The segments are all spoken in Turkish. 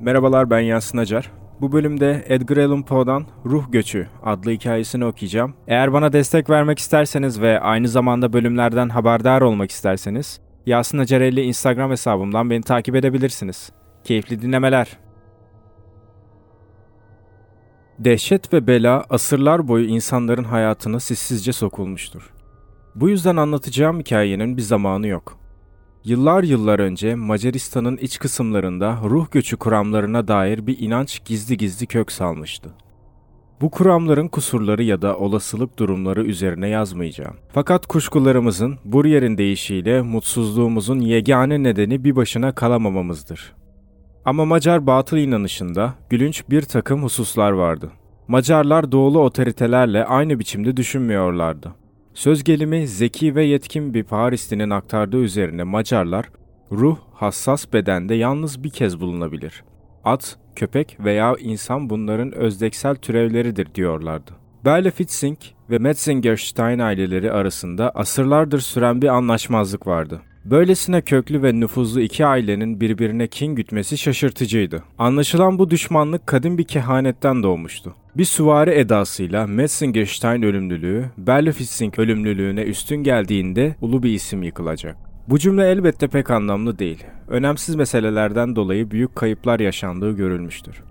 Merhabalar ben Yasin Acar. Bu bölümde Edgar Allan Poe'dan Ruh Göçü adlı hikayesini okuyacağım. Eğer bana destek vermek isterseniz ve aynı zamanda bölümlerden haberdar olmak isterseniz Yasin Acarelli Instagram hesabımdan beni takip edebilirsiniz. Keyifli dinlemeler. Dehşet ve bela asırlar boyu insanların hayatına sessizce sokulmuştur. Bu yüzden anlatacağım hikayenin bir zamanı yok. Yıllar yıllar önce Macaristan'ın iç kısımlarında ruh göçü kuramlarına dair bir inanç gizli gizli kök salmıştı. Bu kuramların kusurları ya da olasılık durumları üzerine yazmayacağım. Fakat kuşkularımızın bu yerin değişiyle mutsuzluğumuzun yegane nedeni bir başına kalamamamızdır. Ama Macar batıl inanışında gülünç bir takım hususlar vardı. Macarlar doğulu otoritelerle aynı biçimde düşünmüyorlardı. Söz gelimi zeki ve yetkin bir Parislinin aktardığı üzerine Macarlar, ruh hassas bedende yalnız bir kez bulunabilir. At, köpek veya insan bunların özdeksel türevleridir diyorlardı. Berle-Fitzing ve Metzingerstein aileleri arasında asırlardır süren bir anlaşmazlık vardı. Böylesine köklü ve nüfuzlu iki ailenin birbirine kin gütmesi şaşırtıcıydı. Anlaşılan bu düşmanlık kadim bir kehanetten doğmuştu. Bir süvari edasıyla Metzingerstein ölümlülüğü, Berlefitzing ölümlülüğüne üstün geldiğinde ulu bir isim yıkılacak. Bu cümle elbette pek anlamlı değil. Önemsiz meselelerden dolayı büyük kayıplar yaşandığı görülmüştür.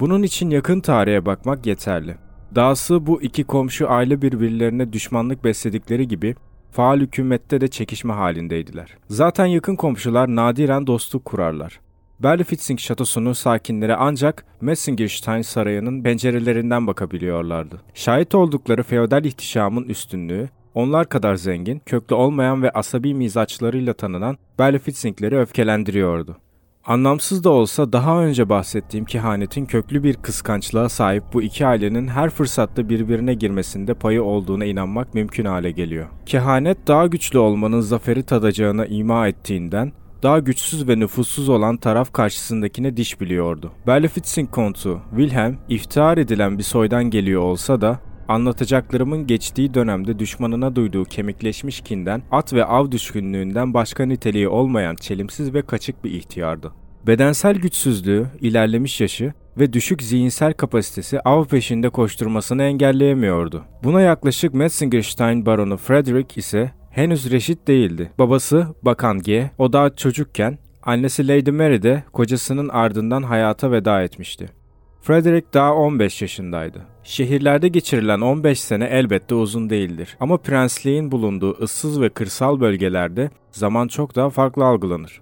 Bunun için yakın tarihe bakmak yeterli. Dahası bu iki komşu aile birbirlerine düşmanlık besledikleri gibi faal hükümette de çekişme halindeydiler. Zaten yakın komşular nadiren dostluk kurarlar. Berlifitzing şatosunun sakinleri ancak Messingerstein sarayının pencerelerinden bakabiliyorlardı. Şahit oldukları feodal ihtişamın üstünlüğü, onlar kadar zengin, köklü olmayan ve asabi mizaçlarıyla tanınan Berlifitzingleri öfkelendiriyordu. Anlamsız da olsa daha önce bahsettiğim kehanetin köklü bir kıskançlığa sahip bu iki ailenin her fırsatta birbirine girmesinde payı olduğuna inanmak mümkün hale geliyor. Kehanet daha güçlü olmanın zaferi tadacağına ima ettiğinden daha güçsüz ve nüfussuz olan taraf karşısındakine diş biliyordu. Berlifitzing kontu Wilhelm iftihar edilen bir soydan geliyor olsa da Anlatacaklarımın geçtiği dönemde düşmanına duyduğu kemikleşmiş kinden, at ve av düşkünlüğünden başka niteliği olmayan çelimsiz ve kaçık bir ihtiyardı. Bedensel güçsüzlüğü, ilerlemiş yaşı ve düşük zihinsel kapasitesi av peşinde koşturmasını engelleyemiyordu. Buna yaklaşık Metzingerstein baronu Frederick ise henüz reşit değildi. Babası Bakan G, o daha çocukken, annesi Lady Mary de kocasının ardından hayata veda etmişti. Frederick daha 15 yaşındaydı. Şehirlerde geçirilen 15 sene elbette uzun değildir. Ama prensliğin bulunduğu ıssız ve kırsal bölgelerde zaman çok daha farklı algılanır.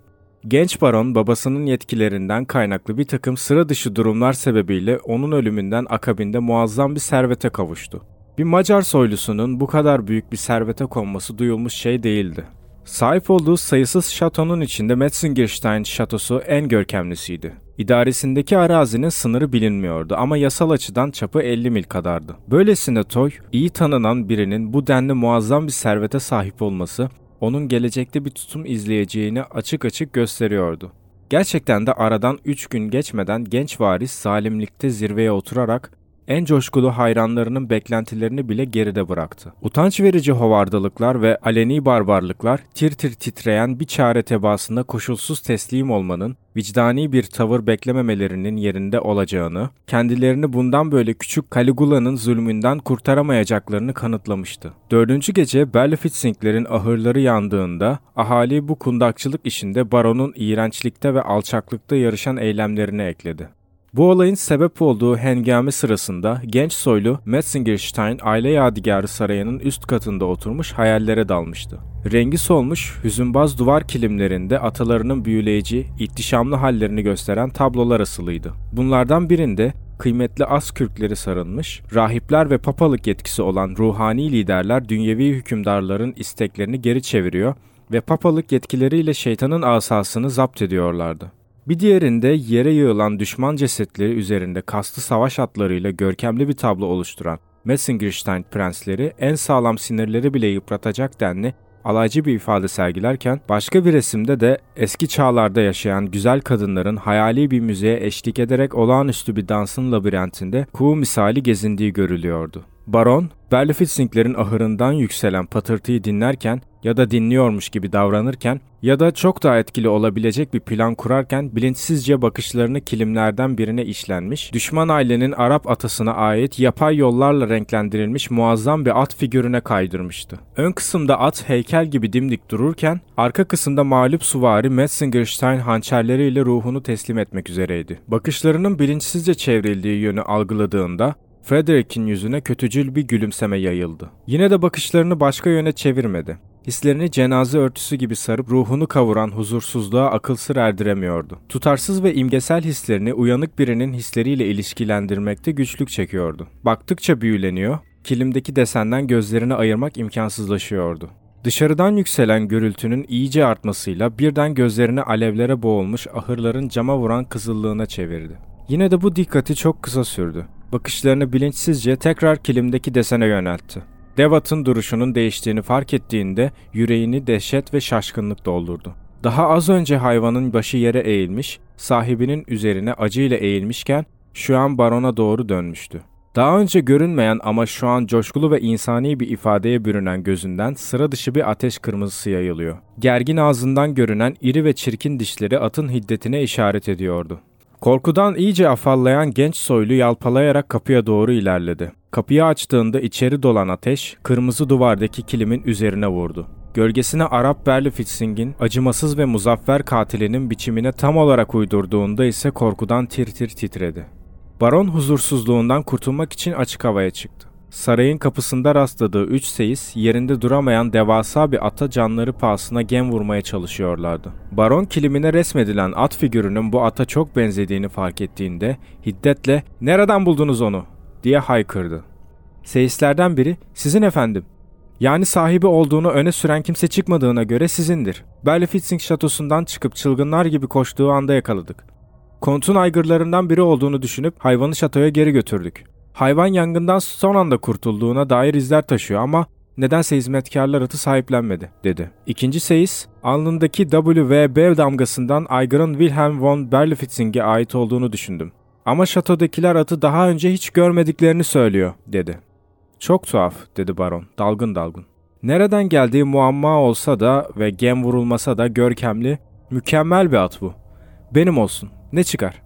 Genç baron babasının yetkilerinden kaynaklı bir takım sıra dışı durumlar sebebiyle onun ölümünden akabinde muazzam bir servete kavuştu. Bir Macar soylusunun bu kadar büyük bir servete konması duyulmuş şey değildi. Sahip olduğu sayısız şatonun içinde Metzingerstein şatosu en görkemlisiydi. İdaresindeki arazinin sınırı bilinmiyordu ama yasal açıdan çapı 50 mil kadardı. Böylesine Toy, iyi tanınan birinin bu denli muazzam bir servete sahip olması, onun gelecekte bir tutum izleyeceğini açık açık gösteriyordu. Gerçekten de aradan 3 gün geçmeden genç varis zalimlikte zirveye oturarak en coşkulu hayranlarının beklentilerini bile geride bıraktı. Utanç verici hovardalıklar ve aleni barbarlıklar tir tir titreyen bir çare tebaasında koşulsuz teslim olmanın, vicdani bir tavır beklememelerinin yerinde olacağını, kendilerini bundan böyle küçük Caligula'nın zulmünden kurtaramayacaklarını kanıtlamıştı. Dördüncü gece Berlifitzinglerin ahırları yandığında ahali bu kundakçılık işinde baronun iğrençlikte ve alçaklıkta yarışan eylemlerini ekledi. Bu olayın sebep olduğu hengame sırasında genç soylu Metzingerstein aile yadigarı sarayının üst katında oturmuş hayallere dalmıştı. Rengi solmuş, hüzünbaz duvar kilimlerinde atalarının büyüleyici, ihtişamlı hallerini gösteren tablolar asılıydı. Bunlardan birinde kıymetli az kürkleri sarılmış, rahipler ve papalık yetkisi olan ruhani liderler dünyevi hükümdarların isteklerini geri çeviriyor ve papalık yetkileriyle şeytanın asasını zapt ediyorlardı. Bir diğerinde yere yığılan düşman cesetleri üzerinde kaslı savaş atlarıyla görkemli bir tablo oluşturan Messingerstein prensleri en sağlam sinirleri bile yıpratacak denli alaycı bir ifade sergilerken başka bir resimde de eski çağlarda yaşayan güzel kadınların hayali bir müzeye eşlik ederek olağanüstü bir dansın labirentinde kuğu misali gezindiği görülüyordu. Baron, Berlifitzinglerin ahırından yükselen patırtıyı dinlerken ya da dinliyormuş gibi davranırken ya da çok daha etkili olabilecek bir plan kurarken bilinçsizce bakışlarını kilimlerden birine işlenmiş, düşman ailenin Arap atasına ait yapay yollarla renklendirilmiş muazzam bir at figürüne kaydırmıştı. Ön kısımda at heykel gibi dimdik dururken, arka kısımda mağlup suvari Metzengerstein hançerleriyle ruhunu teslim etmek üzereydi. Bakışlarının bilinçsizce çevrildiği yönü algıladığında Frederick'in yüzüne kötücül bir gülümseme yayıldı. Yine de bakışlarını başka yöne çevirmedi. Hislerini cenaze örtüsü gibi sarıp ruhunu kavuran huzursuzluğa akıl sır erdiremiyordu. Tutarsız ve imgesel hislerini uyanık birinin hisleriyle ilişkilendirmekte güçlük çekiyordu. Baktıkça büyüleniyor, kilimdeki desenden gözlerini ayırmak imkansızlaşıyordu. Dışarıdan yükselen gürültünün iyice artmasıyla birden gözlerini alevlere boğulmuş ahırların cama vuran kızıllığına çevirdi. Yine de bu dikkati çok kısa sürdü. Bakışlarını bilinçsizce tekrar kilimdeki desene yöneltti. Devat'ın duruşunun değiştiğini fark ettiğinde yüreğini dehşet ve şaşkınlık doldurdu. Daha az önce hayvanın başı yere eğilmiş, sahibinin üzerine acıyla eğilmişken şu an barona doğru dönmüştü. Daha önce görünmeyen ama şu an coşkulu ve insani bir ifadeye bürünen gözünden sıra dışı bir ateş kırmızısı yayılıyor. Gergin ağzından görünen iri ve çirkin dişleri atın hiddetine işaret ediyordu. Korkudan iyice afallayan genç soylu yalpalayarak kapıya doğru ilerledi. Kapıyı açtığında içeri dolan ateş, kırmızı duvardaki kilimin üzerine vurdu. Gölgesine Arap Berli Fitzing'in acımasız ve muzaffer katilinin biçimine tam olarak uydurduğunda ise korkudan tir tir titredi. Baron huzursuzluğundan kurtulmak için açık havaya çıktı. Sarayın kapısında rastladığı üç seyis yerinde duramayan devasa bir ata canları pahasına gem vurmaya çalışıyorlardı. Baron kilimine resmedilen at figürünün bu ata çok benzediğini fark ettiğinde hiddetle ''Nereden buldunuz onu?'' diye haykırdı. Seyislerden biri ''Sizin efendim. Yani sahibi olduğunu öne süren kimse çıkmadığına göre sizindir. Berlefitzing şatosundan çıkıp çılgınlar gibi koştuğu anda yakaladık. Kontun aygırlarından biri olduğunu düşünüp hayvanı şatoya geri götürdük. Hayvan yangından son anda kurtulduğuna dair izler taşıyor ama nedense hizmetkarlar atı sahiplenmedi, dedi. İkinci seyis, alnındaki WVB damgasından aygırın Wilhelm von Berlifitzing'e ait olduğunu düşündüm. Ama şatodakiler atı daha önce hiç görmediklerini söylüyor, dedi. Çok tuhaf, dedi baron, dalgın dalgın. Nereden geldiği muamma olsa da ve gem vurulmasa da görkemli, mükemmel bir at bu. Benim olsun, ne çıkar?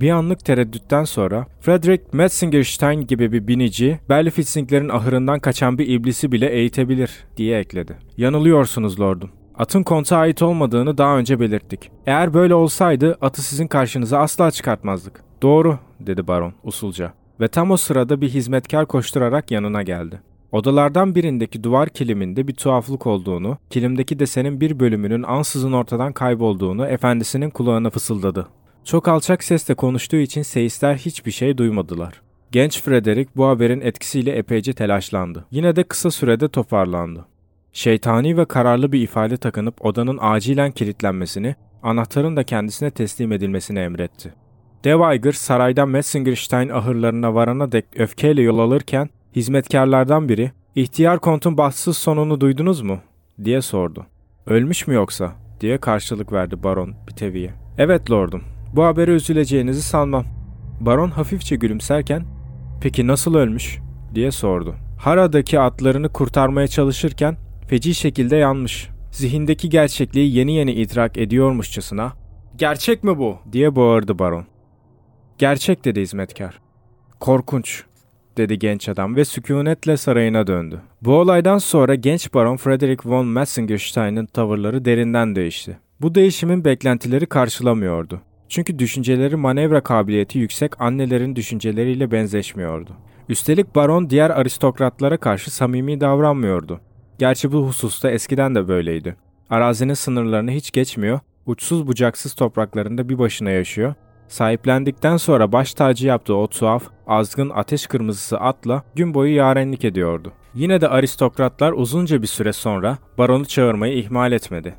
Bir anlık tereddütten sonra Frederick Metzingerstein gibi bir binici Berlifitzinglerin ahırından kaçan bir iblisi bile eğitebilir diye ekledi. Yanılıyorsunuz lordum. Atın konta ait olmadığını daha önce belirttik. Eğer böyle olsaydı atı sizin karşınıza asla çıkartmazdık. Doğru dedi baron usulca ve tam o sırada bir hizmetkar koşturarak yanına geldi. Odalardan birindeki duvar kiliminde bir tuhaflık olduğunu, kilimdeki desenin bir bölümünün ansızın ortadan kaybolduğunu efendisinin kulağına fısıldadı. Çok alçak sesle konuştuğu için seyisler hiçbir şey duymadılar. Genç Frederick bu haberin etkisiyle epeyce telaşlandı. Yine de kısa sürede toparlandı. Şeytani ve kararlı bir ifade takınıp odanın acilen kilitlenmesini, anahtarın da kendisine teslim edilmesini emretti. Dev saraydan Metzengerstein ahırlarına varana dek öfkeyle yol alırken hizmetkarlardan biri ''İhtiyar kontun bahtsız sonunu duydunuz mu?'' diye sordu. ''Ölmüş mü yoksa?'' diye karşılık verdi baron Bitevi'ye. ''Evet lordum, bu habere üzüleceğinizi sanmam. Baron hafifçe gülümserken, peki nasıl ölmüş diye sordu. Hara'daki atlarını kurtarmaya çalışırken feci şekilde yanmış. Zihindeki gerçekliği yeni yeni idrak ediyormuşçasına, gerçek mi bu diye bağırdı baron. Gerçek dedi hizmetkar. Korkunç dedi genç adam ve sükunetle sarayına döndü. Bu olaydan sonra genç baron Frederick von Metzengerstein'in tavırları derinden değişti. Bu değişimin beklentileri karşılamıyordu. Çünkü düşünceleri manevra kabiliyeti yüksek annelerin düşünceleriyle benzeşmiyordu. Üstelik baron diğer aristokratlara karşı samimi davranmıyordu. Gerçi bu hususta eskiden de böyleydi. Arazinin sınırlarını hiç geçmiyor, uçsuz bucaksız topraklarında bir başına yaşıyor, sahiplendikten sonra baş tacı yaptığı o tuhaf, azgın ateş kırmızısı atla gün boyu yarenlik ediyordu. Yine de aristokratlar uzunca bir süre sonra baronu çağırmayı ihmal etmedi.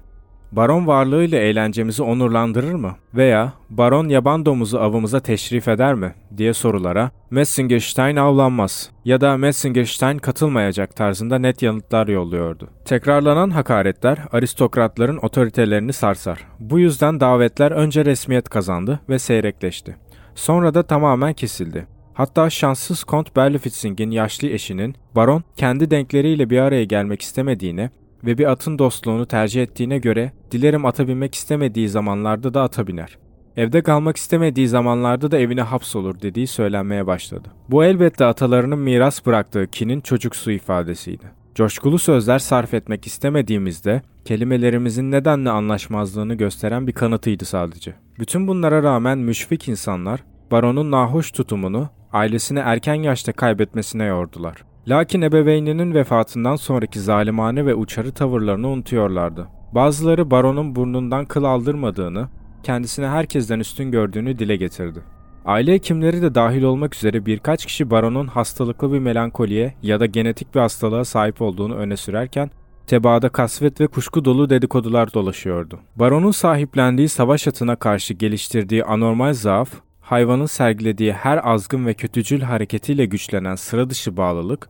Baron varlığıyla eğlencemizi onurlandırır mı? Veya Baron yaban domuzu avımıza teşrif eder mi? diye sorulara Metzengerstein avlanmaz ya da Metzengerstein katılmayacak tarzında net yanıtlar yolluyordu. Tekrarlanan hakaretler aristokratların otoritelerini sarsar. Bu yüzden davetler önce resmiyet kazandı ve seyrekleşti. Sonra da tamamen kesildi. Hatta şanssız Kont Berlifitzing'in yaşlı eşinin baron kendi denkleriyle bir araya gelmek istemediğine ve bir atın dostluğunu tercih ettiğine göre dilerim ata binmek istemediği zamanlarda da ata biner. Evde kalmak istemediği zamanlarda da evine hapsolur dediği söylenmeye başladı. Bu elbette atalarının miras bıraktığı kinin çocuksu ifadesiydi. Coşkulu sözler sarf etmek istemediğimizde kelimelerimizin nedenle anlaşmazlığını gösteren bir kanıtıydı sadece. Bütün bunlara rağmen müşfik insanlar baronun nahoş tutumunu ailesini erken yaşta kaybetmesine yordular. Lakin ebeveyninin vefatından sonraki zalimane ve uçarı tavırlarını unutuyorlardı. Bazıları baronun burnundan kıl aldırmadığını, kendisini herkesten üstün gördüğünü dile getirdi. Aile hekimleri de dahil olmak üzere birkaç kişi baronun hastalıklı bir melankoliye ya da genetik bir hastalığa sahip olduğunu öne sürerken tebaada kasvet ve kuşku dolu dedikodular dolaşıyordu. Baronun sahiplendiği savaş atına karşı geliştirdiği anormal zaaf, hayvanın sergilediği her azgın ve kötücül hareketiyle güçlenen sıra dışı bağlılık,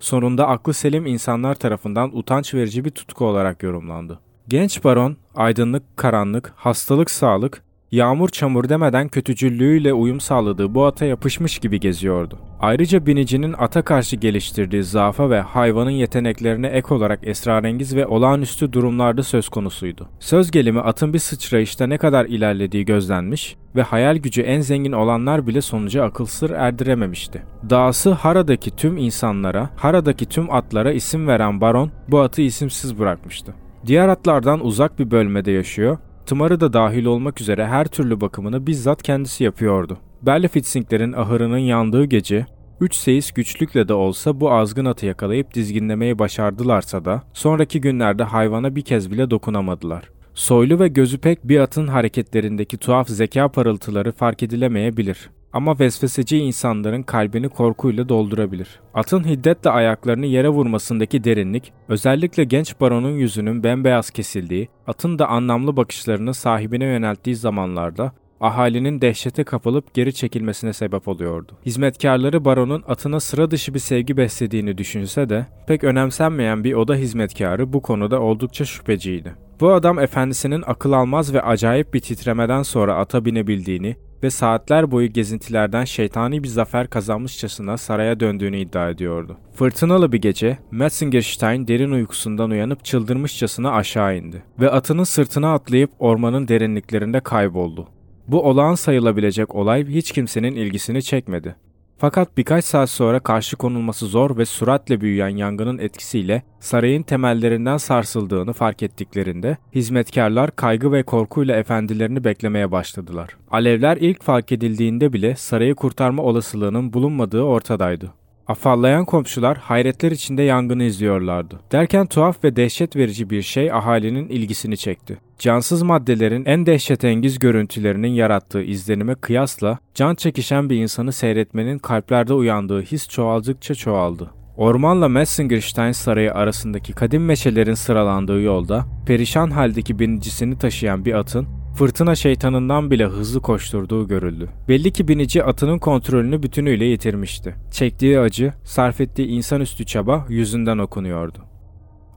sonunda aklı selim insanlar tarafından utanç verici bir tutku olarak yorumlandı. Genç baron, aydınlık, karanlık, hastalık, sağlık, yağmur çamur demeden kötücüllüğüyle uyum sağladığı bu ata yapışmış gibi geziyordu. Ayrıca binicinin ata karşı geliştirdiği zaafa ve hayvanın yeteneklerine ek olarak esrarengiz ve olağanüstü durumlarda söz konusuydu. Söz gelimi atın bir sıçrayışta ne kadar ilerlediği gözlenmiş ve hayal gücü en zengin olanlar bile sonuca akıl sır erdirememişti. Dahası Hara'daki tüm insanlara, Hara'daki tüm atlara isim veren baron bu atı isimsiz bırakmıştı. Diğer atlardan uzak bir bölmede yaşıyor Tımarı da dahil olmak üzere her türlü bakımını bizzat kendisi yapıyordu. Berlefitzinglerin ahırının yandığı gece, üç seyis güçlükle de olsa bu azgın atı yakalayıp dizginlemeyi başardılarsa da sonraki günlerde hayvana bir kez bile dokunamadılar. Soylu ve gözü pek bir atın hareketlerindeki tuhaf zeka parıltıları fark edilemeyebilir. Ama vesveseci insanların kalbini korkuyla doldurabilir. Atın hiddetle ayaklarını yere vurmasındaki derinlik, özellikle genç baronun yüzünün bembeyaz kesildiği, atın da anlamlı bakışlarını sahibine yönelttiği zamanlarda ahalinin dehşete kapılıp geri çekilmesine sebep oluyordu. Hizmetkarları baronun atına sıra dışı bir sevgi beslediğini düşünse de pek önemsenmeyen bir oda hizmetkarı bu konuda oldukça şüpheciydi. Bu adam efendisinin akıl almaz ve acayip bir titremeden sonra ata binebildiğini ve saatler boyu gezintilerden şeytani bir zafer kazanmışçasına saraya döndüğünü iddia ediyordu. Fırtınalı bir gece, Metzingerstein derin uykusundan uyanıp çıldırmışçasına aşağı indi ve atının sırtına atlayıp ormanın derinliklerinde kayboldu. Bu olağan sayılabilecek olay hiç kimsenin ilgisini çekmedi. Fakat birkaç saat sonra karşı konulması zor ve süratle büyüyen yangının etkisiyle sarayın temellerinden sarsıldığını fark ettiklerinde hizmetkarlar kaygı ve korkuyla efendilerini beklemeye başladılar. Alevler ilk fark edildiğinde bile sarayı kurtarma olasılığının bulunmadığı ortadaydı. Afallayan komşular hayretler içinde yangını izliyorlardı. Derken tuhaf ve dehşet verici bir şey ahalinin ilgisini çekti. Cansız maddelerin en dehşetengiz görüntülerinin yarattığı izlenime kıyasla can çekişen bir insanı seyretmenin kalplerde uyandığı his çoğaldıkça çoğaldı. Ormanla Messingerstein Sarayı arasındaki kadim meşelerin sıralandığı yolda perişan haldeki binicisini taşıyan bir atın fırtına şeytanından bile hızlı koşturduğu görüldü. Belli ki binici atının kontrolünü bütünüyle yitirmişti. Çektiği acı, sarf ettiği insanüstü çaba yüzünden okunuyordu.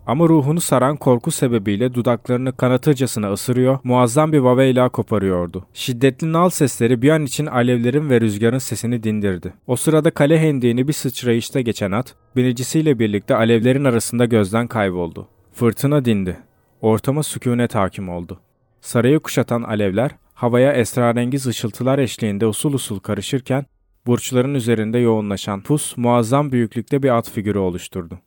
Ama ruhunu saran korku sebebiyle dudaklarını kanatırcasına ısırıyor, muazzam bir vaveyla koparıyordu. Şiddetli nal sesleri bir an için alevlerin ve rüzgarın sesini dindirdi. O sırada kale hendeğini bir sıçrayışta geçen at, binicisiyle birlikte alevlerin arasında gözden kayboldu. Fırtına dindi. Ortama sükunet hakim oldu. Sarayı kuşatan alevler, havaya esrarengiz ışıltılar eşliğinde usul usul karışırken, burçların üzerinde yoğunlaşan pus muazzam büyüklükte bir at figürü oluşturdu.